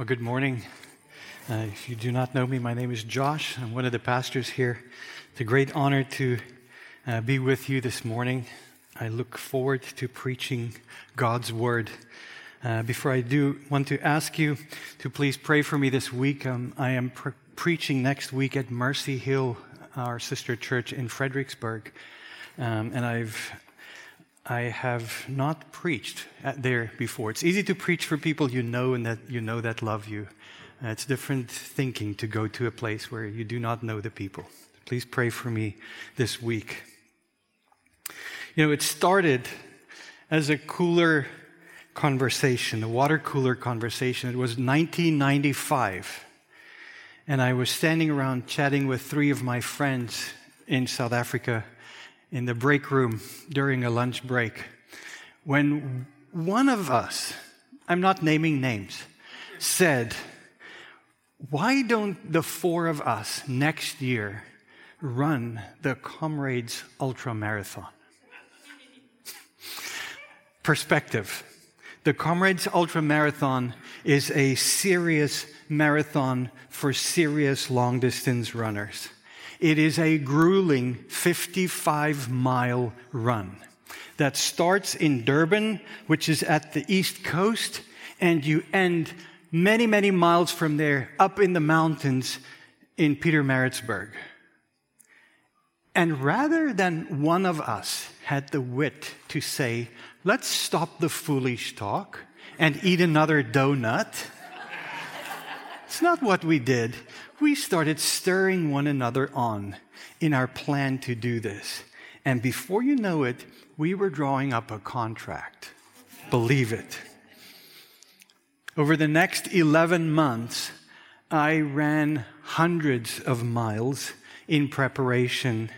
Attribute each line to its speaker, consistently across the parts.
Speaker 1: Well, good morning. Uh, if you do not know me, my name is Josh. I'm one of the pastors here. It's a great honor to uh, be with you this morning. I look forward to preaching God's word. Uh, before I do, want to ask you to please pray for me this week. Um, I am pre- preaching next week at Mercy Hill, our sister church in Fredericksburg, um, and I've I have not preached there before. It's easy to preach for people you know and that you know that love you. Uh, it's different thinking to go to a place where you do not know the people. Please pray for me this week. You know, it started as a cooler conversation, a water cooler conversation. It was 1995. And I was standing around chatting with three of my friends in South Africa in the break room during a lunch break when one of us, I'm not naming names, said, Why don't the four of us next year run the Comrades Ultra Marathon? Perspective. The Comrades Ultra Marathon is a serious marathon for serious long distance runners. It is a grueling 55 mile run that starts in Durban, which is at the east coast, and you end many, many miles from there up in the mountains in Peter Pietermaritzburg. And rather than one of us had the wit to say, let's stop the foolish talk and eat another donut, it's not what we did we started stirring one another on in our plan to do this. And before you know it, we were drawing up a contract. Believe it. Over the next 11 months, I ran hundreds of miles in preparation.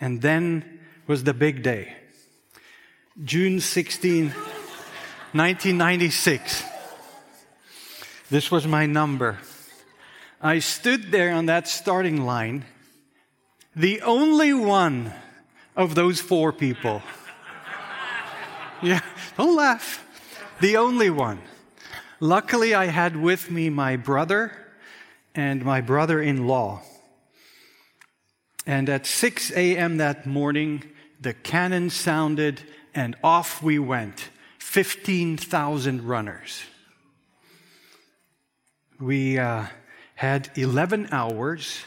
Speaker 1: And then was the big day. June 16, 1996. This was my number. I stood there on that starting line, the only one of those four people. yeah, don't laugh. The only one. Luckily, I had with me my brother and my brother in law. And at 6 a.m. that morning, the cannon sounded and off we went 15,000 runners. We, uh, had 11 hours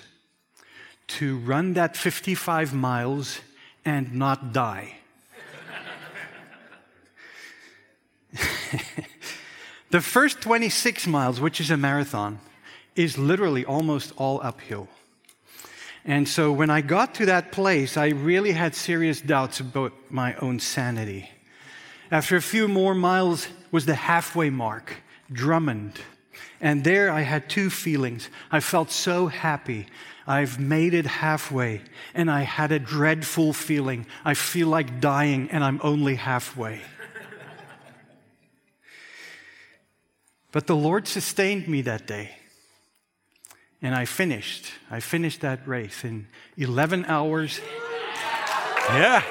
Speaker 1: to run that 55 miles and not die. the first 26 miles, which is a marathon, is literally almost all uphill. And so when I got to that place, I really had serious doubts about my own sanity. After a few more miles was the halfway mark, Drummond. And there I had two feelings. I felt so happy. I've made it halfway. And I had a dreadful feeling. I feel like dying and I'm only halfway. but the Lord sustained me that day. And I finished. I finished that race in 11 hours. Yeah.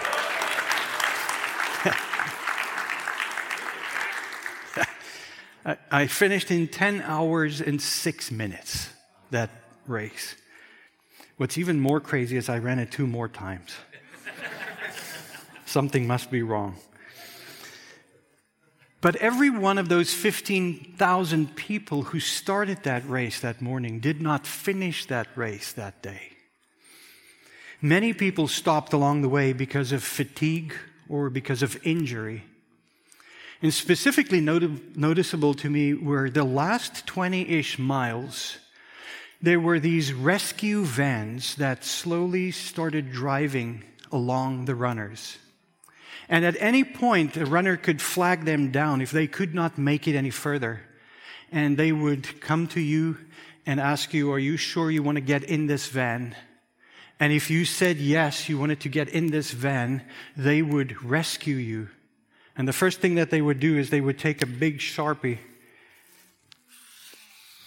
Speaker 1: I finished in 10 hours and six minutes that race. What's even more crazy is I ran it two more times. Something must be wrong. But every one of those 15,000 people who started that race that morning did not finish that race that day. Many people stopped along the way because of fatigue or because of injury. And specifically not- noticeable to me were the last 20 ish miles. There were these rescue vans that slowly started driving along the runners. And at any point, a runner could flag them down if they could not make it any further. And they would come to you and ask you, Are you sure you want to get in this van? And if you said yes, you wanted to get in this van, they would rescue you and the first thing that they would do is they would take a big sharpie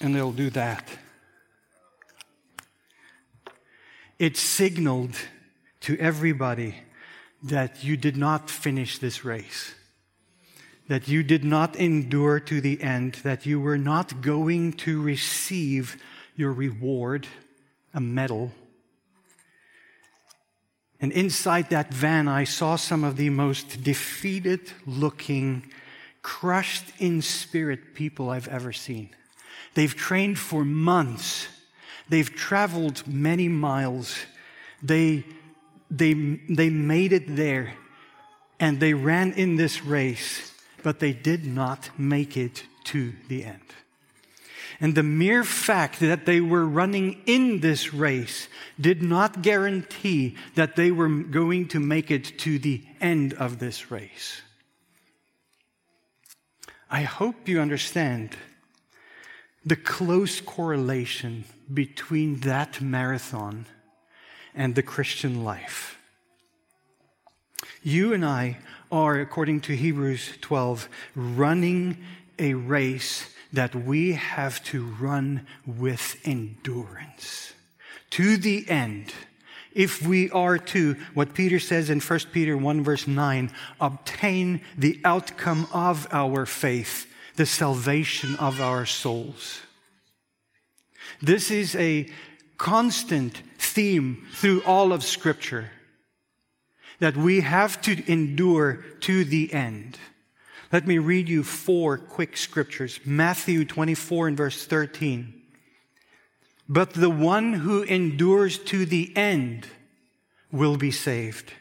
Speaker 1: and they'll do that. It signaled to everybody that you did not finish this race. that you did not endure to the end, that you were not going to receive your reward, a medal. And inside that van, I saw some of the most defeated looking, crushed in spirit people I've ever seen. They've trained for months. They've traveled many miles. They, they, they made it there and they ran in this race but they did not make it to the end. And the mere fact that they were running in this race did not guarantee that they were going to make it to the end of this race. I hope you understand the close correlation between that marathon and the Christian life. You and I are, according to Hebrews 12, running a race that we have to run with endurance to the end. If we are to, what Peter says in 1 Peter 1 verse 9, obtain the outcome of our faith, the salvation of our souls. This is a constant theme through all of Scripture that we have to endure to the end. Let me read you four quick scriptures. Matthew 24 and verse 13. But the one who endures to the end will be saved.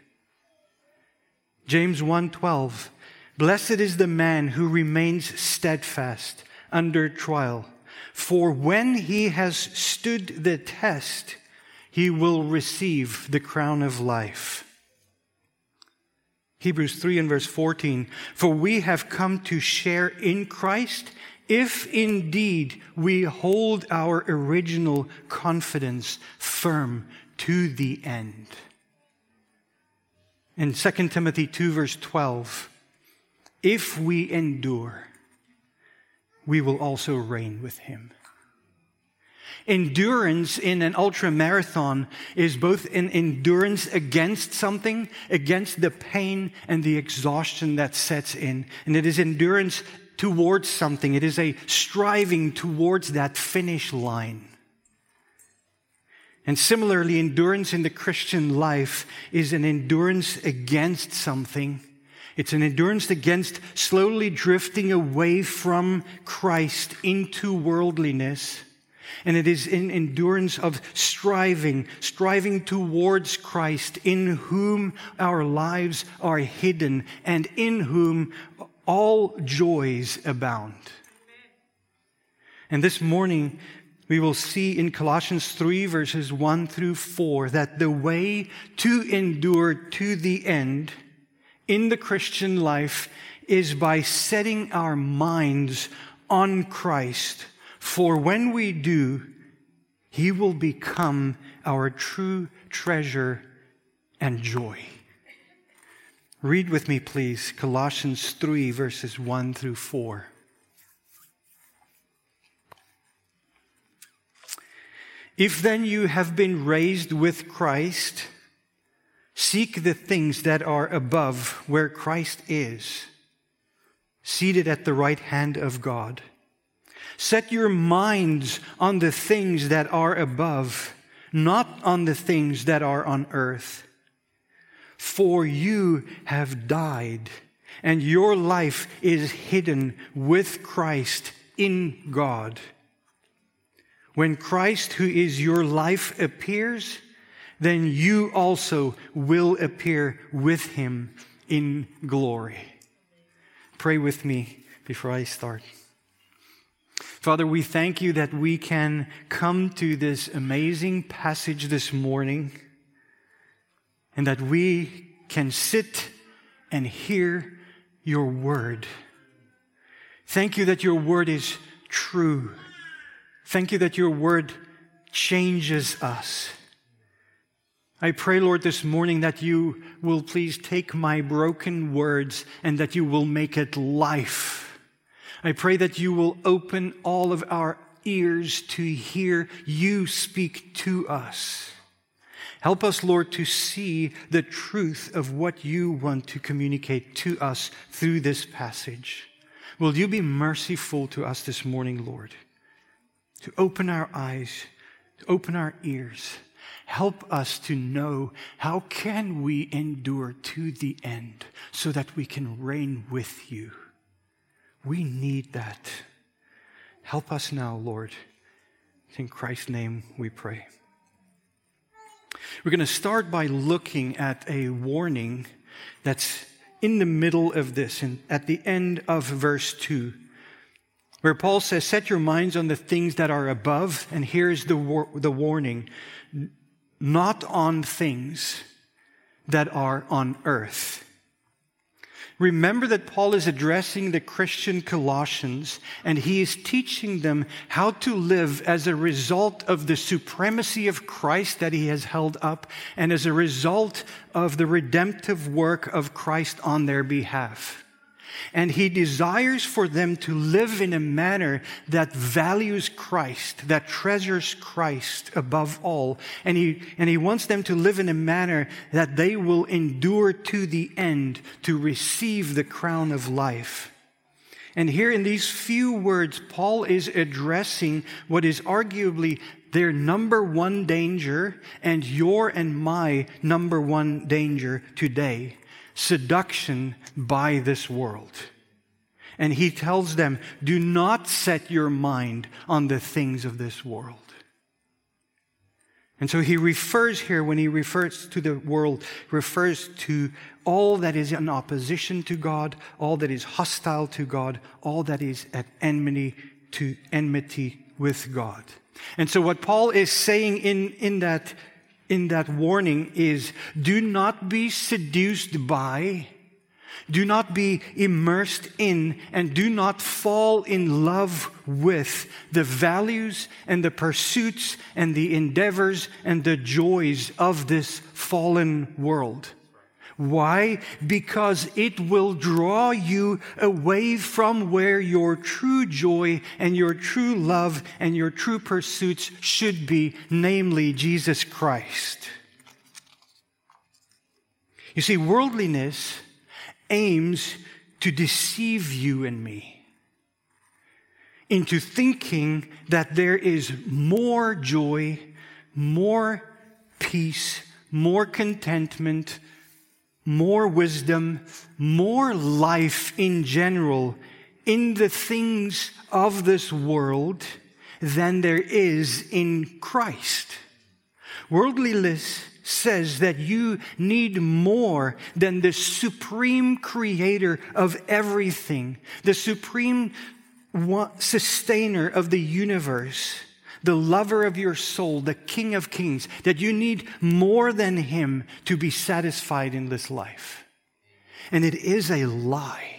Speaker 1: James 1:12 Blessed is the man who remains steadfast under trial for when he has stood the test he will receive the crown of life Hebrews 3 and verse 14. For we have come to share in Christ if indeed we hold our original confidence firm to the end. In 2 Timothy 2 verse 12, if we endure, we will also reign with him. Endurance in an ultra marathon is both an endurance against something, against the pain and the exhaustion that sets in. And it is endurance towards something. It is a striving towards that finish line. And similarly, endurance in the Christian life is an endurance against something. It's an endurance against slowly drifting away from Christ into worldliness and it is in endurance of striving, striving towards Christ, in whom our lives are hidden and in whom all joys abound. And this morning, we will see in Colossians 3, verses 1 through 4, that the way to endure to the end in the Christian life is by setting our minds on Christ for when we do, he will become our true treasure and joy. Read with me, please, Colossians 3, verses 1 through 4. If then you have been raised with Christ, seek the things that are above where Christ is, seated at the right hand of God. Set your minds on the things that are above, not on the things that are on earth. For you have died, and your life is hidden with Christ in God. When Christ, who is your life, appears, then you also will appear with him in glory. Pray with me before I start. Father, we thank you that we can come to this amazing passage this morning and that we can sit and hear your word. Thank you that your word is true. Thank you that your word changes us. I pray, Lord, this morning that you will please take my broken words and that you will make it life I pray that you will open all of our ears to hear you speak to us. Help us, Lord, to see the truth of what you want to communicate to us through this passage. Will you be merciful to us this morning, Lord, to open our eyes, to open our ears. Help us to know how can we endure to the end so that we can reign with you. We need that. Help us now, Lord. In Christ's name we pray. We're going to start by looking at a warning that's in the middle of this and at the end of verse 2, where Paul says, Set your minds on the things that are above, and here's the, war- the warning not on things that are on earth. Remember that Paul is addressing the Christian Colossians and he is teaching them how to live as a result of the supremacy of Christ that he has held up and as a result of the redemptive work of Christ on their behalf. And he desires for them to live in a manner that values Christ, that treasures Christ above all. And he, and he wants them to live in a manner that they will endure to the end to receive the crown of life. And here in these few words, Paul is addressing what is arguably their number one danger and your and my number one danger today seduction by this world. And he tells them, do not set your mind on the things of this world. And so he refers here, when he refers to the world, refers to all that is in opposition to God, all that is hostile to God, all that is at enmity to enmity with God. And so what Paul is saying in, in that in that warning is do not be seduced by, do not be immersed in, and do not fall in love with the values and the pursuits and the endeavors and the joys of this fallen world. Why? Because it will draw you away from where your true joy and your true love and your true pursuits should be, namely Jesus Christ. You see, worldliness aims to deceive you and me into thinking that there is more joy, more peace, more contentment, more wisdom, more life in general in the things of this world than there is in Christ. Worldliness says that you need more than the supreme creator of everything, the supreme sustainer of the universe the lover of your soul, the King of Kings, that you need more than Him to be satisfied in this life. And it is a lie.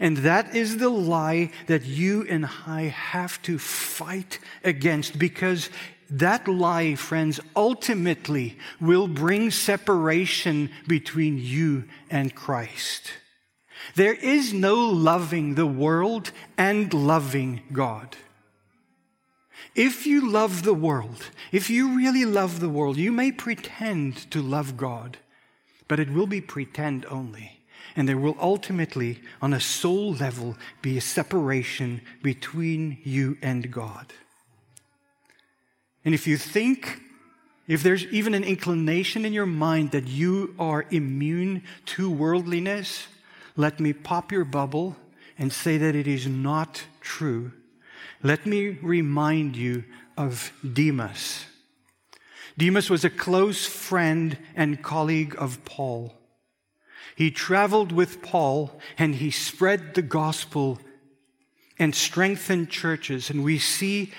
Speaker 1: And that is the lie that you and I have to fight against because that lie, friends, ultimately will bring separation between you and Christ. There is no loving the world and loving God. If you love the world, if you really love the world, you may pretend to love God, but it will be pretend only. And there will ultimately, on a soul level, be a separation between you and God. And if you think, if there's even an inclination in your mind that you are immune to worldliness, let me pop your bubble and say that it is not true let me remind you of Demas. Demas was a close friend and colleague of Paul. He traveled with Paul and he spread the gospel and strengthened churches. And we see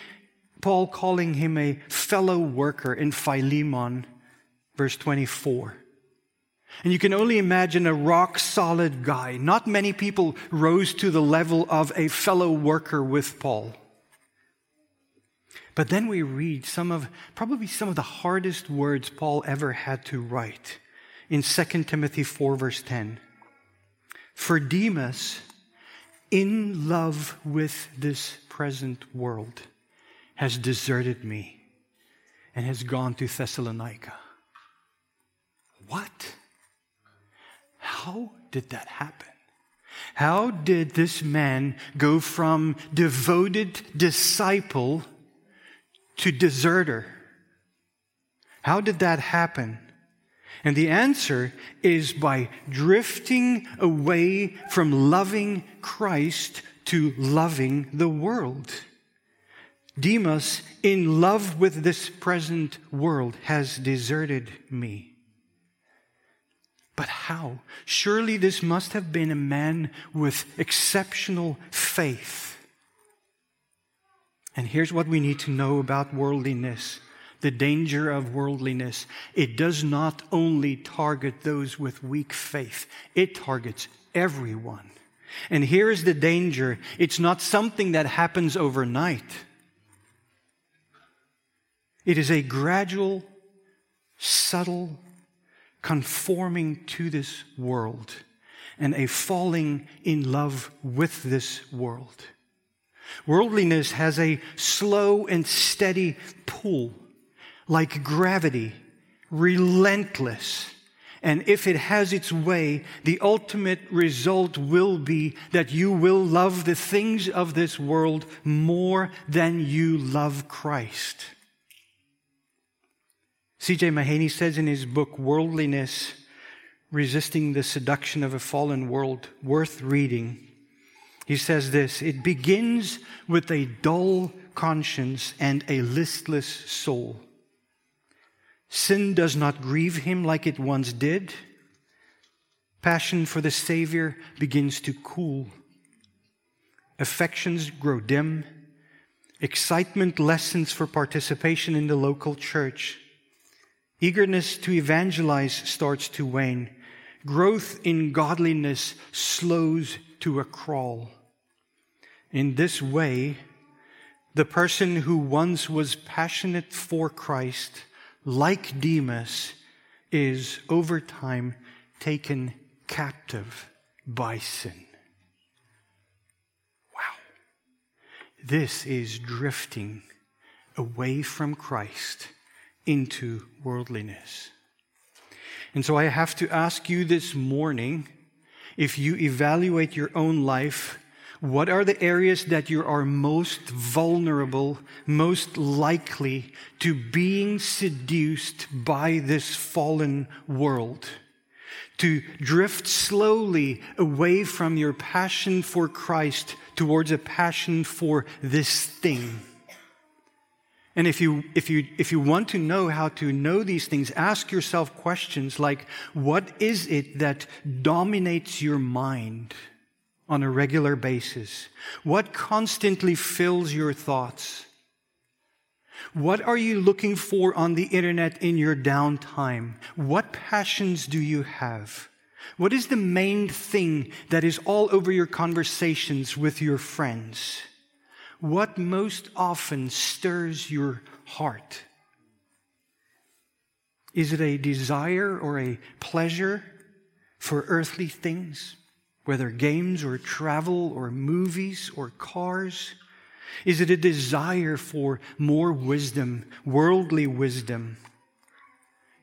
Speaker 1: Paul calling him a fellow worker in Philemon, verse 24. And you can only imagine a rock solid guy. Not many people rose to the level of a fellow worker with Paul. But then we read some of, probably some of the hardest words Paul ever had to write in 2 Timothy 4, verse 10. For Demas, in love with this present world, has deserted me and has gone to Thessalonica. What? How did that happen? How did this man go from devoted disciple to deserter? How did that happen? And the answer is by drifting away from loving Christ to loving the world. Demas, in love with this present world, has deserted me. But how? Surely this must have been a man with exceptional faith. And here's what we need to know about worldliness the danger of worldliness. It does not only target those with weak faith, it targets everyone. And here is the danger it's not something that happens overnight, it is a gradual, subtle conforming to this world and a falling in love with this world. Worldliness has a slow and steady pull like gravity, relentless. And if it has its way, the ultimate result will be that you will love the things of this world more than you love Christ. C.J. Mahaney says in his book, Worldliness Resisting the Seduction of a Fallen World, worth reading. He says this It begins with a dull conscience and a listless soul. Sin does not grieve him like it once did. Passion for the Savior begins to cool. Affections grow dim. Excitement lessens for participation in the local church. Eagerness to evangelize starts to wane. Growth in godliness slows to a crawl. In this way, the person who once was passionate for Christ like Demas, is over time taken captive by sin. Wow. This is drifting away from Christ into worldliness. And so I have to ask you this morning if you evaluate your own life what are the areas that you are most vulnerable, most likely to being seduced by this fallen world? To drift slowly away from your passion for Christ towards a passion for this thing. And if you, if, you, if you want to know how to know these things, ask yourself questions like, what is it that dominates your mind? On a regular basis? What constantly fills your thoughts? What are you looking for on the internet in your downtime? What passions do you have? What is the main thing that is all over your conversations with your friends? What most often stirs your heart? Is it a desire or a pleasure for earthly things? Whether games or travel or movies or cars? Is it a desire for more wisdom, worldly wisdom?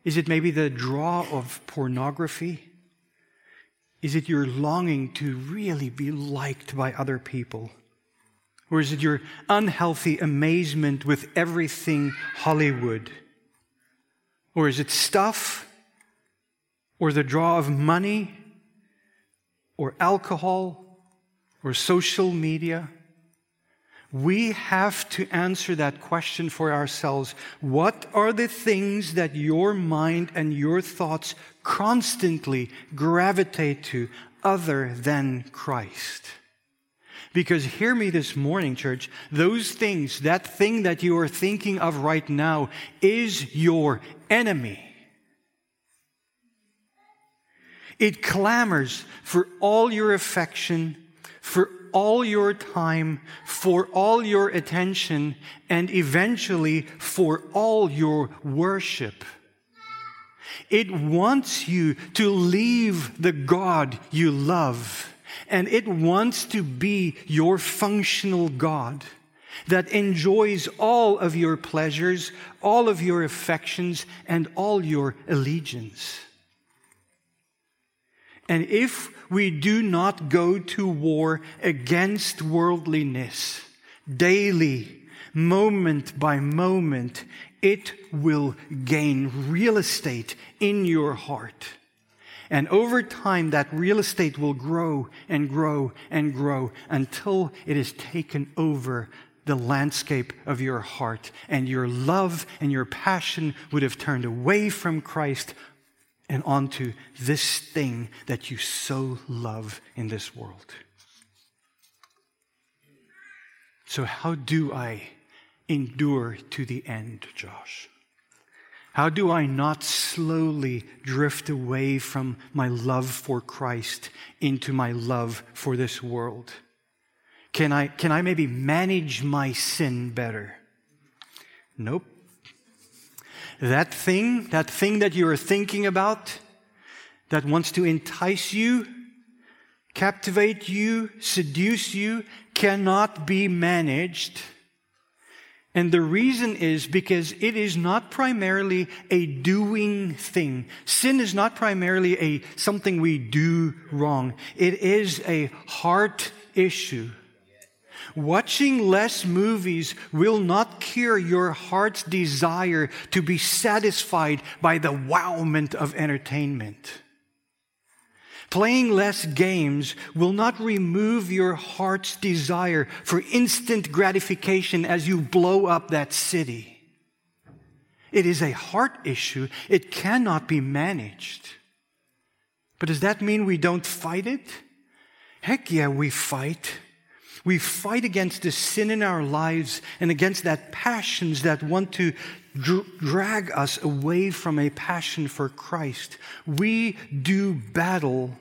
Speaker 1: Is it maybe the draw of pornography? Is it your longing to really be liked by other people? Or is it your unhealthy amazement with everything Hollywood? Or is it stuff? Or the draw of money? Or alcohol or social media? We have to answer that question for ourselves. What are the things that your mind and your thoughts constantly gravitate to other than Christ? Because hear me this morning, church, those things, that thing that you are thinking of right now is your enemy. It clamors for all your affection, for all your time, for all your attention, and eventually for all your worship. It wants you to leave the God you love, and it wants to be your functional God that enjoys all of your pleasures, all of your affections, and all your allegiance. And if we do not go to war against worldliness daily, moment by moment, it will gain real estate in your heart. And over time, that real estate will grow and grow and grow until it has taken over the landscape of your heart. And your love and your passion would have turned away from Christ and onto this thing that you so love in this world. So, how do I endure to the end, Josh? How do I not slowly drift away from my love for Christ into my love for this world? Can I, can I maybe manage my sin better? Nope. That thing, that thing that you are thinking about, that wants to entice you, captivate you, seduce you, cannot be managed and the reason is because it is not primarily a doing thing. Sin is not primarily a something we do wrong. It is a heart issue. Watching less movies will not cure your heart's desire to be satisfied by the wowment of entertainment. Playing less games will not remove your heart's desire for instant gratification as you blow up that city. It is a heart issue. It cannot be managed. But does that mean we don't fight it? Heck yeah, we fight. We fight against the sin in our lives and against that passions that want to drag us away from a passion for Christ. We do battle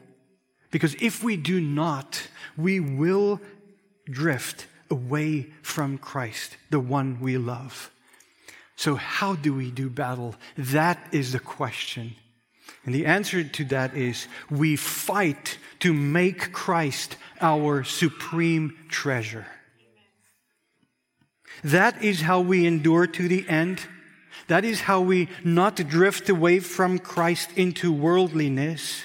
Speaker 1: because if we do not, we will drift away from Christ, the one we love. So, how do we do battle? That is the question. And the answer to that is we fight to make Christ our supreme treasure. That is how we endure to the end. That is how we not drift away from Christ into worldliness.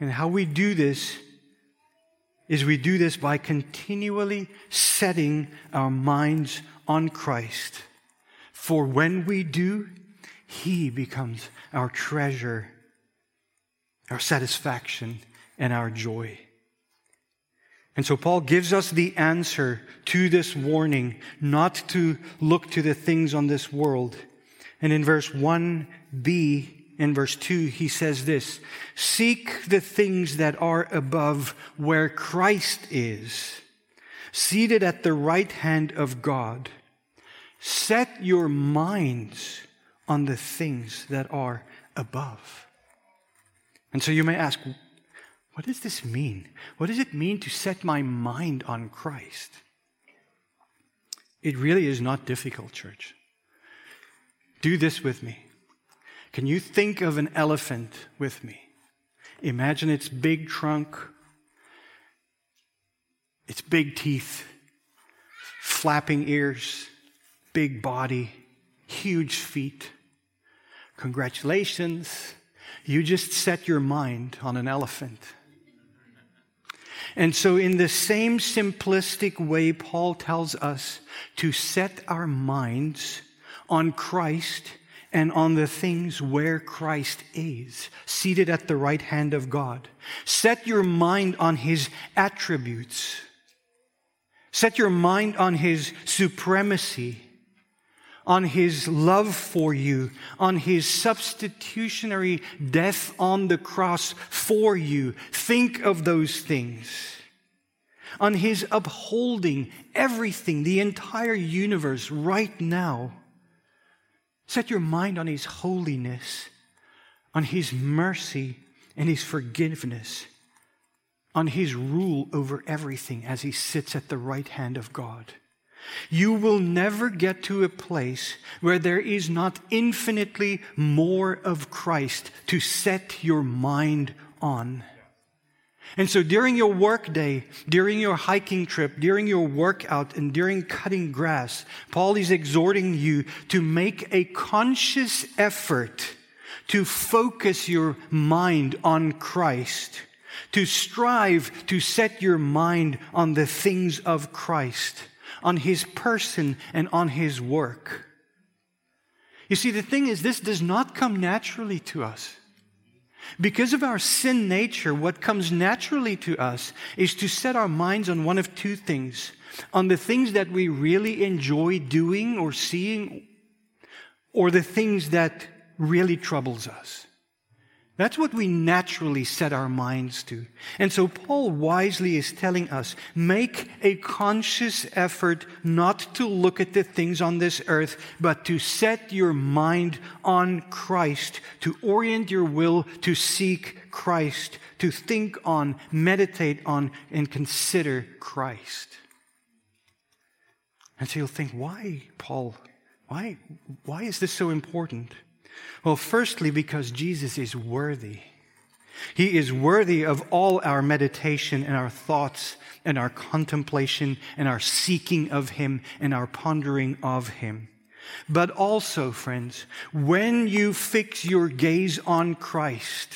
Speaker 1: And how we do this is we do this by continually setting our minds on Christ. For when we do, He becomes our treasure, our satisfaction, and our joy. And so Paul gives us the answer to this warning not to look to the things on this world. And in verse 1b, in verse 2, he says this Seek the things that are above where Christ is, seated at the right hand of God. Set your minds on the things that are above. And so you may ask, what does this mean? What does it mean to set my mind on Christ? It really is not difficult, church. Do this with me. Can you think of an elephant with me? Imagine its big trunk, its big teeth, flapping ears, big body, huge feet. Congratulations. You just set your mind on an elephant. And so, in the same simplistic way, Paul tells us to set our minds on Christ and on the things where Christ is, seated at the right hand of God. Set your mind on his attributes. Set your mind on his supremacy, on his love for you, on his substitutionary death on the cross for you. Think of those things. On his upholding everything, the entire universe right now Set your mind on His holiness, on His mercy and His forgiveness, on His rule over everything as He sits at the right hand of God. You will never get to a place where there is not infinitely more of Christ to set your mind on. And so during your workday, during your hiking trip, during your workout, and during cutting grass, Paul is exhorting you to make a conscious effort to focus your mind on Christ, to strive to set your mind on the things of Christ, on His person and on His work. You see, the thing is, this does not come naturally to us. Because of our sin nature, what comes naturally to us is to set our minds on one of two things on the things that we really enjoy doing or seeing, or the things that really troubles us. That's what we naturally set our minds to. And so Paul wisely is telling us, make a conscious effort not to look at the things on this earth, but to set your mind on Christ, to orient your will to seek Christ, to think on, meditate on, and consider Christ. And so you'll think, why, Paul? Why, why is this so important? Well, firstly, because Jesus is worthy. He is worthy of all our meditation and our thoughts and our contemplation and our seeking of Him and our pondering of Him. But also, friends, when you fix your gaze on Christ,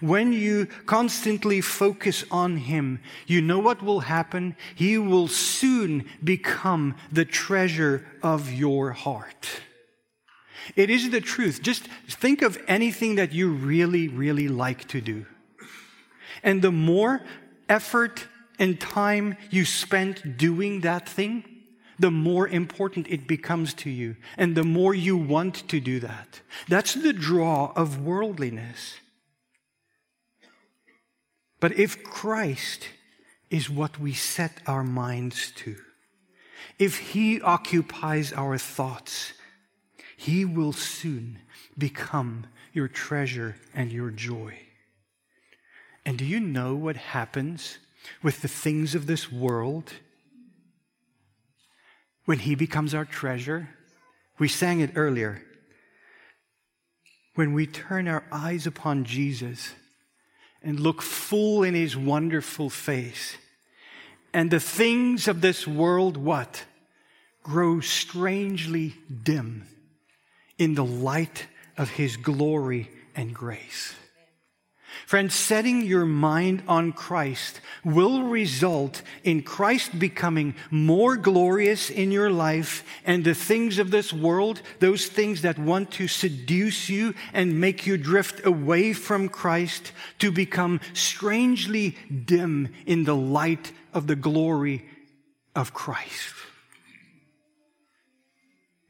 Speaker 1: when you constantly focus on Him, you know what will happen? He will soon become the treasure of your heart. It is the truth. Just think of anything that you really, really like to do. And the more effort and time you spend doing that thing, the more important it becomes to you, and the more you want to do that. That's the draw of worldliness. But if Christ is what we set our minds to, if He occupies our thoughts, he will soon become your treasure and your joy. And do you know what happens with the things of this world when He becomes our treasure? We sang it earlier. When we turn our eyes upon Jesus and look full in His wonderful face, and the things of this world, what? Grow strangely dim in the light of His glory and grace. Friends, setting your mind on Christ will result in Christ becoming more glorious in your life and the things of this world, those things that want to seduce you and make you drift away from Christ, to become strangely dim in the light of the glory of Christ.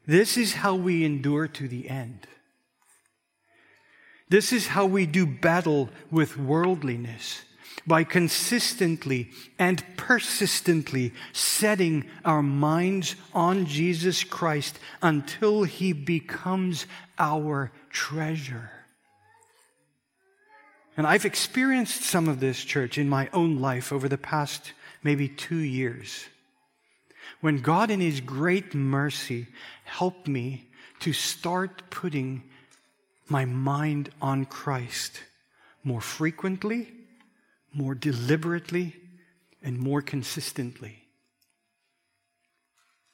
Speaker 1: This is how we endure to the end. This is how we do battle with worldliness by consistently and persistently setting our minds on Jesus Christ until he becomes our treasure. And I've experienced some of this, church, in my own life over the past maybe two years when God, in His great mercy, helped me to start putting my mind on Christ more frequently, more deliberately, and more consistently.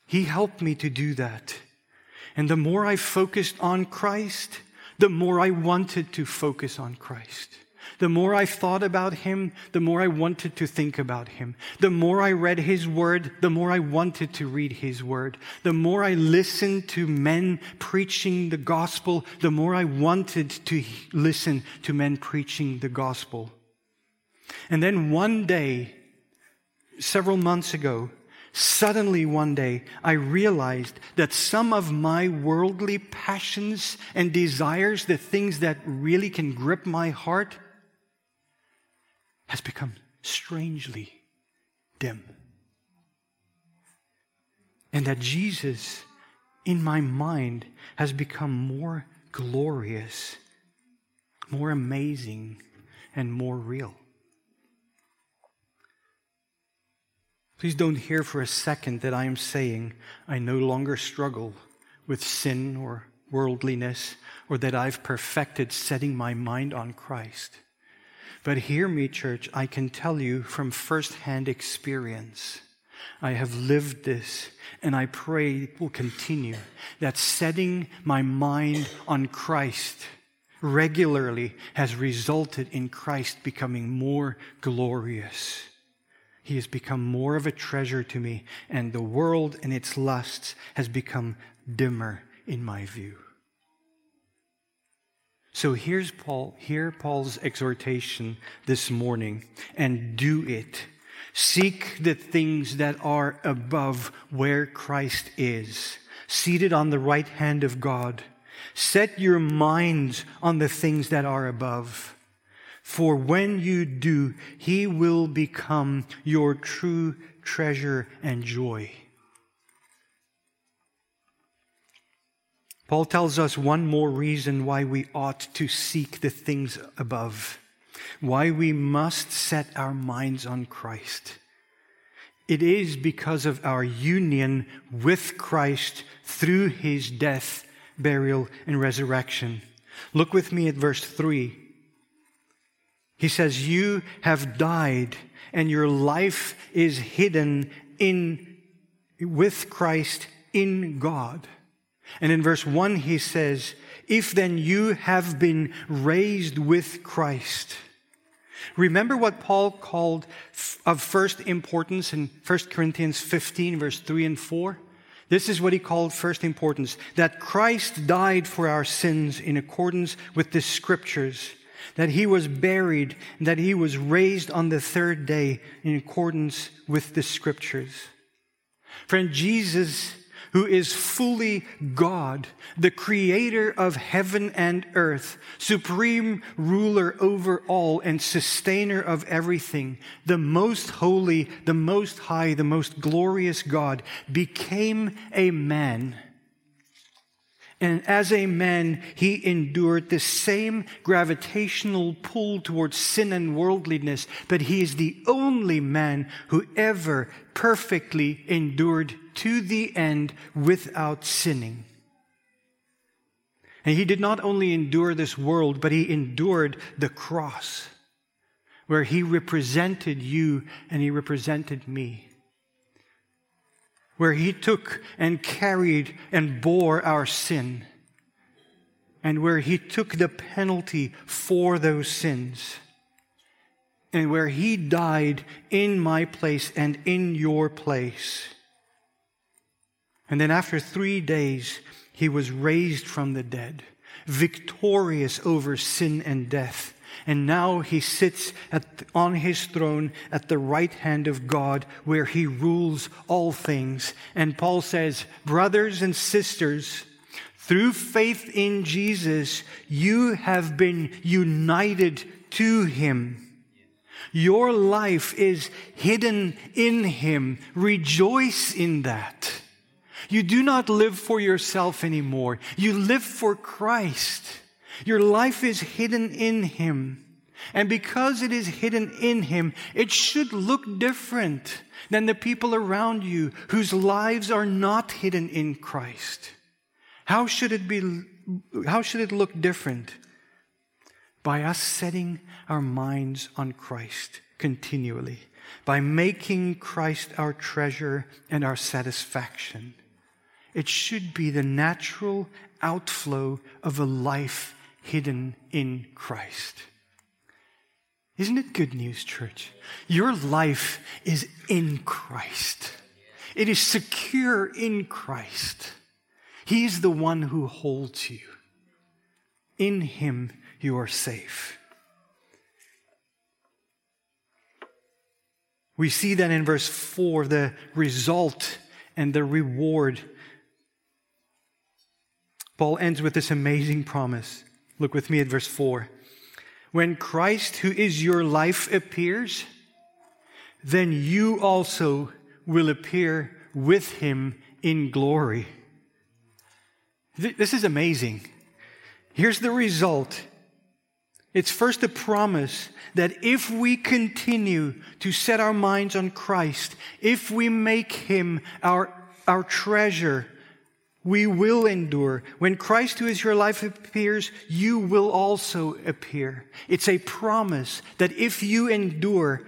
Speaker 1: He helped me to do that. And the more I focused on Christ, the more I wanted to focus on Christ. The more I thought about him, the more I wanted to think about him. The more I read his word, the more I wanted to read his word. The more I listened to men preaching the gospel, the more I wanted to listen to men preaching the gospel. And then one day, several months ago, Suddenly one day, I realized that some of my worldly passions and desires, the things that really can grip my heart, has become strangely dim. And that Jesus, in my mind, has become more glorious, more amazing, and more real. Please don't hear for a second that I am saying I no longer struggle with sin or worldliness or that I've perfected setting my mind on Christ. But hear me, church, I can tell you from firsthand experience. I have lived this, and I pray it will continue that setting my mind on Christ regularly has resulted in Christ becoming more glorious. He has become more of a treasure to me, and the world and its lusts has become dimmer in my view. So here's Paul, here Paul's exhortation this morning, and do it. Seek the things that are above where Christ is, seated on the right hand of God. Set your minds on the things that are above. For when you do, he will become your true treasure and joy. Paul tells us one more reason why we ought to seek the things above, why we must set our minds on Christ. It is because of our union with Christ through his death, burial, and resurrection. Look with me at verse 3. He says, You have died, and your life is hidden in, with Christ in God. And in verse 1, he says, If then you have been raised with Christ. Remember what Paul called of first importance in 1 Corinthians 15, verse 3 and 4? This is what he called first importance that Christ died for our sins in accordance with the scriptures, that he was buried, and that he was raised on the third day in accordance with the scriptures. Friend, Jesus who is fully God, the creator of heaven and earth, supreme ruler over all and sustainer of everything, the most holy, the most high, the most glorious God, became a man and as a man, he endured the same gravitational pull towards sin and worldliness, but he is the only man who ever perfectly endured to the end without sinning. And he did not only endure this world, but he endured the cross, where he represented you and he represented me where he took and carried and bore our sin, and where he took the penalty for those sins, and where he died in my place and in your place. And then after three days, he was raised from the dead, victorious over sin and death and now he sits at, on his throne at the right hand of God where he rules all things. And Paul says, brothers and sisters, through faith in Jesus, you have been united to him. Your life is hidden in him. Rejoice in that. You do not live for yourself anymore. You live for Christ. Your life is hidden in Him. And because it is hidden in Him, it should look different than the people around you whose lives are not hidden in Christ. How should it be, how should it look different? By us setting our minds on Christ continually, by making Christ our treasure and our satisfaction. It should be the natural outflow of a life hidden in Christ. Isn't it good news, church? Your life is in Christ. It is secure in Christ. He's the one who holds you. In Him, you are safe. We see that in verse 4 the result and the reward. Paul ends with this amazing promise Look with me at verse 4. When Christ, who is your life, appears, then you also will appear with him in glory. This is amazing. Here's the result. It's first a promise that if we continue to set our minds on Christ, if we make him our, our treasure, we will endure. When Christ, who is your life, appears, you will also appear. It's a promise that if you endure,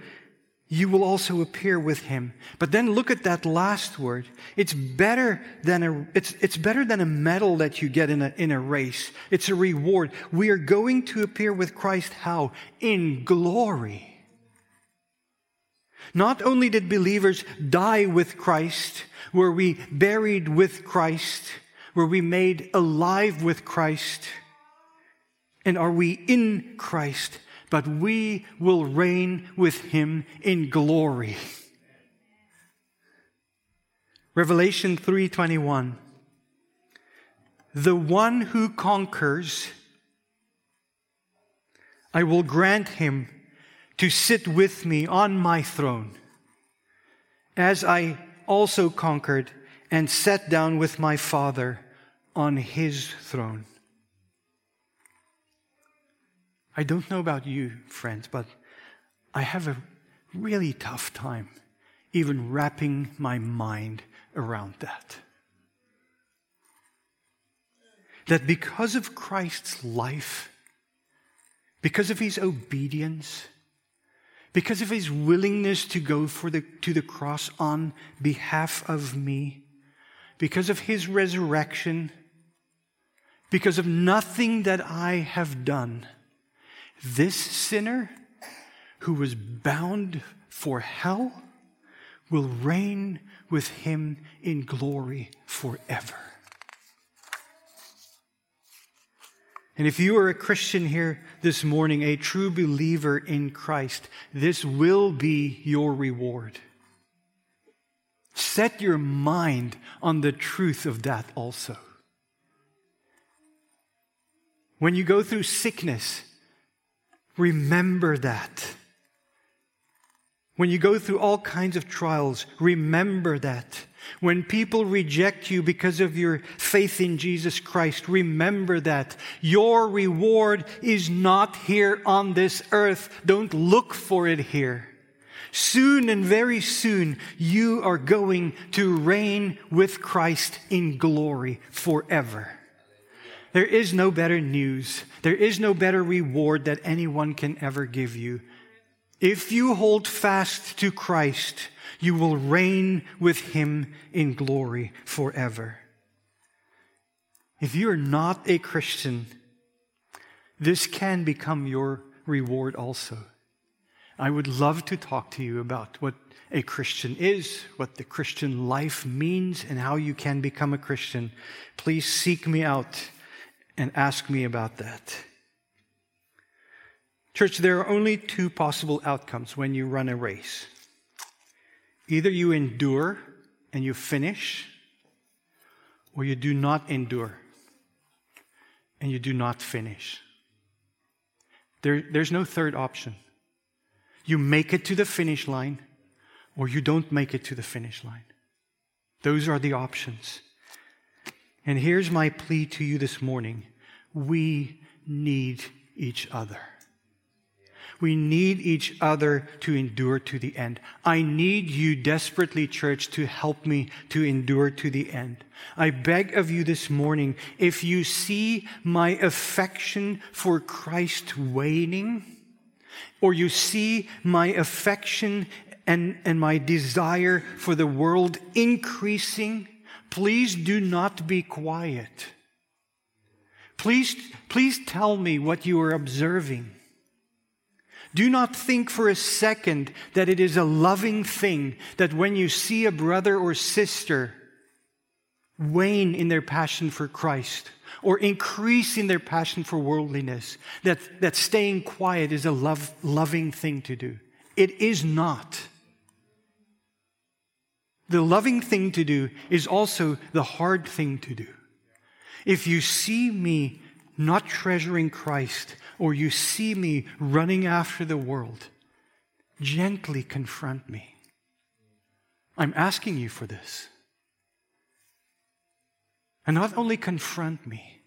Speaker 1: you will also appear with him. But then look at that last word. It's better than a, it's, it's better than a medal that you get in a, in a race. It's a reward. We are going to appear with Christ how? In glory. Not only did believers die with Christ, were we buried with Christ, were we made alive with Christ, and are we in Christ, but we will reign with him in glory. Revelation 3:21 The one who conquers I will grant him to sit with me on my throne as I also conquered and sat down with my Father on his throne. I don't know about you, friends, but I have a really tough time even wrapping my mind around that. That because of Christ's life, because of his obedience, because of his willingness to go for the, to the cross on behalf of me, because of his resurrection, because of nothing that I have done, this sinner who was bound for hell will reign with him in glory forever. And if you are a Christian here this morning, a true believer in Christ, this will be your reward. Set your mind on the truth of that also. When you go through sickness, Remember that. When you go through all kinds of trials, remember that. When people reject you because of your faith in Jesus Christ, remember that. Your reward is not here on this earth. Don't look for it here. Soon and very soon, you are going to reign with Christ in glory forever. There is no better news. There is no better reward that anyone can ever give you. If you hold fast to Christ, you will reign with him in glory forever. If you are not a Christian, this can become your reward also. I would love to talk to you about what a Christian is, what the Christian life means, and how you can become a Christian. Please seek me out and ask me about that. Church, there are only two possible outcomes when you run a race. Either you endure and you finish, or you do not endure and you do not finish. There, there's no third option. You make it to the finish line, or you don't make it to the finish line. Those are the options. And here's my plea to you this morning we need each other. We need each other to endure to the end. I need you desperately, church, to help me to endure to the end. I beg of you this morning, if you see my affection for Christ waning, or you see my affection and, and my desire for the world increasing, Please do not be quiet. Please, please tell me what you are observing. Do not think for a second that it is a loving thing that when you see a brother or sister wane in their passion for Christ or increase in their passion for worldliness, that, that staying quiet is a love, loving thing to do. It is not. The loving thing to do is also the hard thing to do. If you see me not treasuring Christ, or you see me running after the world, gently confront me. I'm asking you for this. And not only confront me,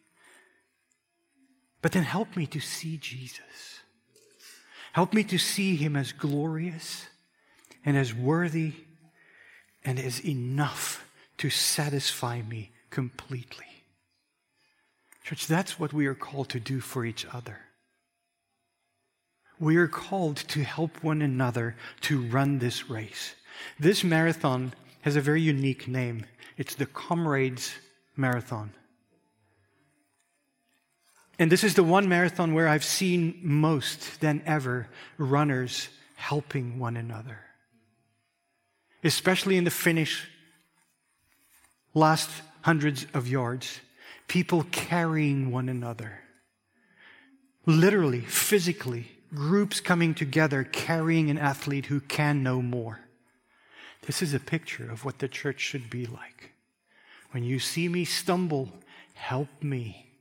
Speaker 1: but then help me to see Jesus. Help me to see him as glorious and as worthy and as enough to satisfy me completely. Church, that's what we are called to do for each other. We are called to help one another to run this race. This marathon has a very unique name. It's the Comrades Marathon. And this is the one marathon where I've seen most than ever runners helping one another. Especially in the finish, last hundreds of yards, people carrying one another. Literally, physically, groups coming together carrying an athlete who can no more. This is a picture of what the church should be like. When you see me stumble, help me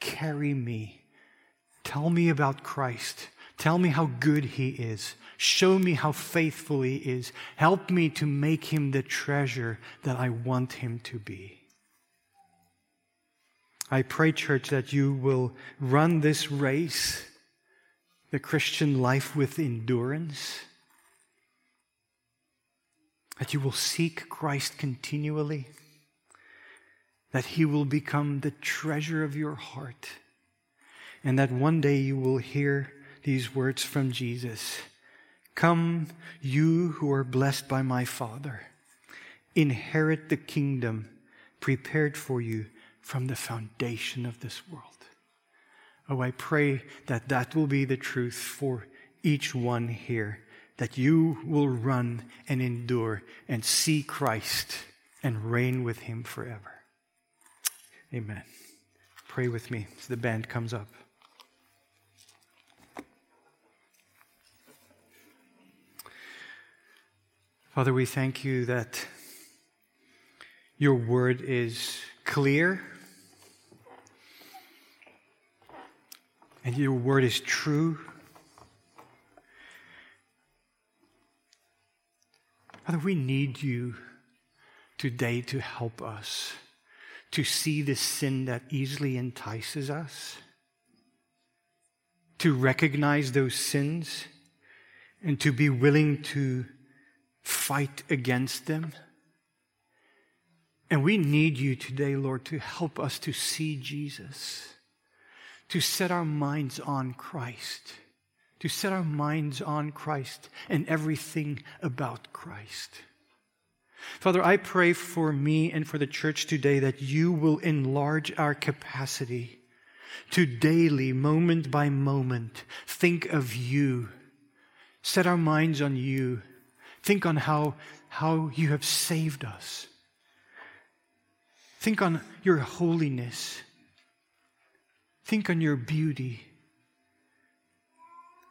Speaker 1: carry me. Tell me about Christ. Tell me how good he is. Show me how faithful he is. Help me to make him the treasure that I want him to be. I pray, church, that you will run this race, the Christian life, with endurance. That you will seek Christ continually that He will become the treasure of your heart, and that one day you will hear these words from Jesus Come, you who are blessed by my Father, inherit the kingdom prepared for you from the foundation of this world. Oh, I pray that that will be the truth for each one here, that you will run and endure and see Christ and reign with him forever. Amen. Pray with me as the band comes up. Father, we thank you that your word is clear and your word is true. Father, we need you today to help us to see the sin that easily entices us, to recognize those sins, and to be willing to fight against them. And we need you today, Lord, to help us to see Jesus, to set our minds on Christ, to set our minds on Christ and everything about Christ. Father, I pray for me and for the church today that you will enlarge our capacity to daily, moment by moment, think of you, set our minds on you, think on how, how you have saved us, think on your holiness, think on your beauty.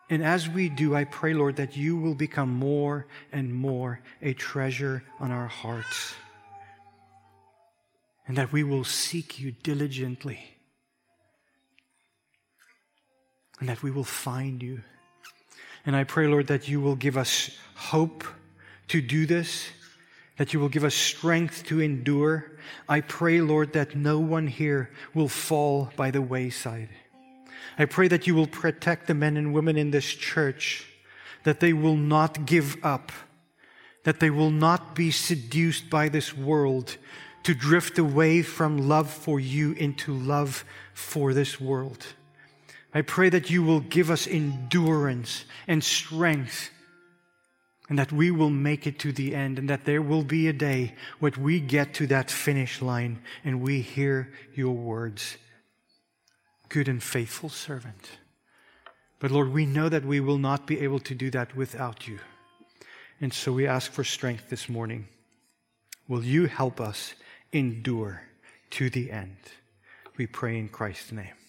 Speaker 1: And as we do, I pray, Lord, that you will become more and more a treasure on our hearts. And that we will seek you diligently. And that we will find you. And I pray, Lord, that you will give us hope to do this, that you will give us strength to endure. I pray, Lord, that no one here will fall by the wayside. I pray that you will protect the men and women in this church, that they will not give up, that they will not be seduced by this world to drift away from love for you into love for this world. I pray that you will give us endurance and strength and that we will make it to the end and that there will be a day when we get to that finish line and we hear your words good and faithful servant. But Lord, we know that we will not be able to do that without you. And so we ask for strength this morning. Will you help us endure to the end? We pray in Christ's name.